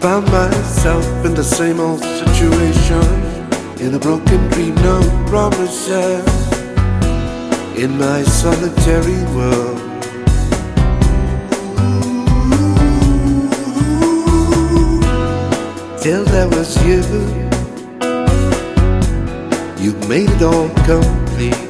Found myself in the same old situation. In a broken dream, no promises. In my solitary world. Till there was you. You made it all complete.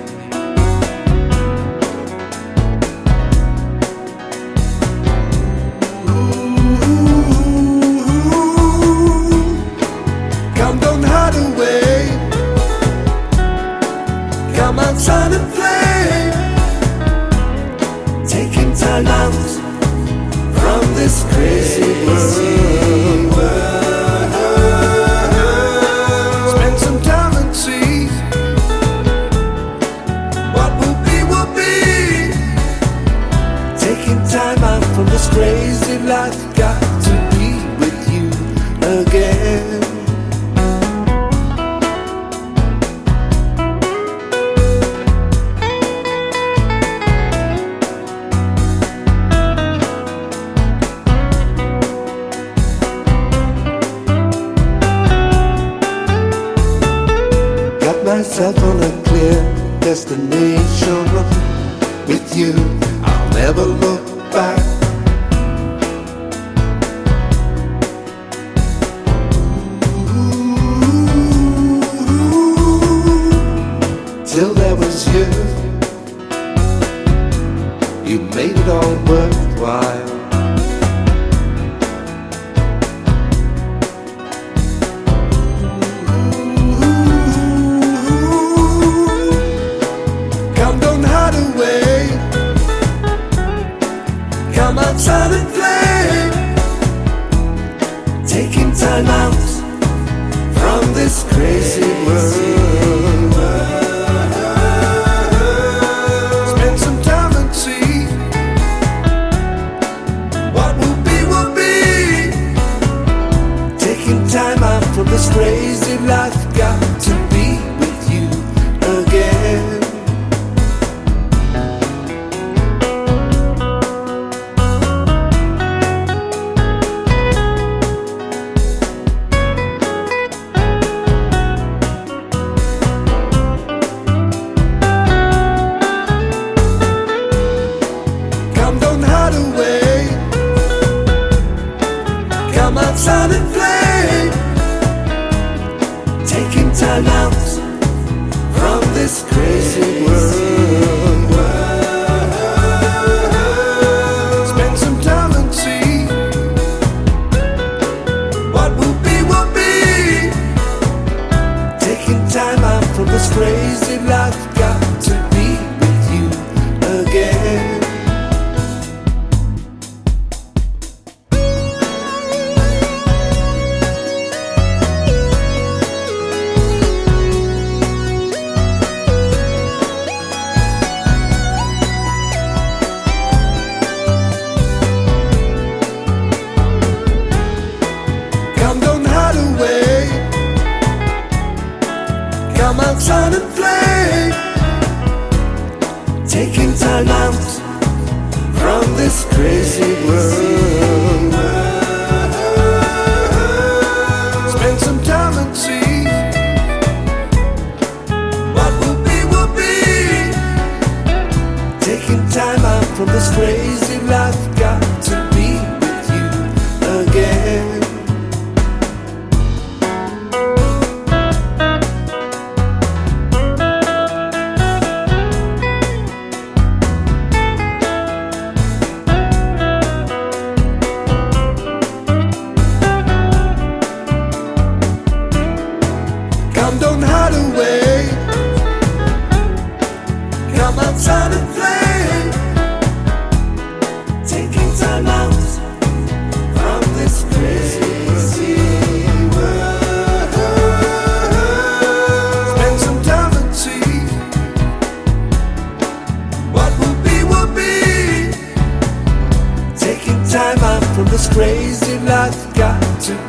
Taking time out from this crazy world. Spend some time and see what will be, will be. Taking time out from this crazy life, got to be with you again. Myself on a clear destination with you. I'll never look back. Till there was you. You made it all worthwhile. Come outside and play. Taking time out from this crazy world. Spend some time and see what will be, will be. Taking time out from this crazy life, got to And play. Taking time out from this crazy world. Spend some time and see what will be, will be. Taking time out from this crazy life, Come outside and play. Taking time out from this crazy world. Spend some time and see what will be, will be. Taking time out from this crazy life, got to this crazy life, got to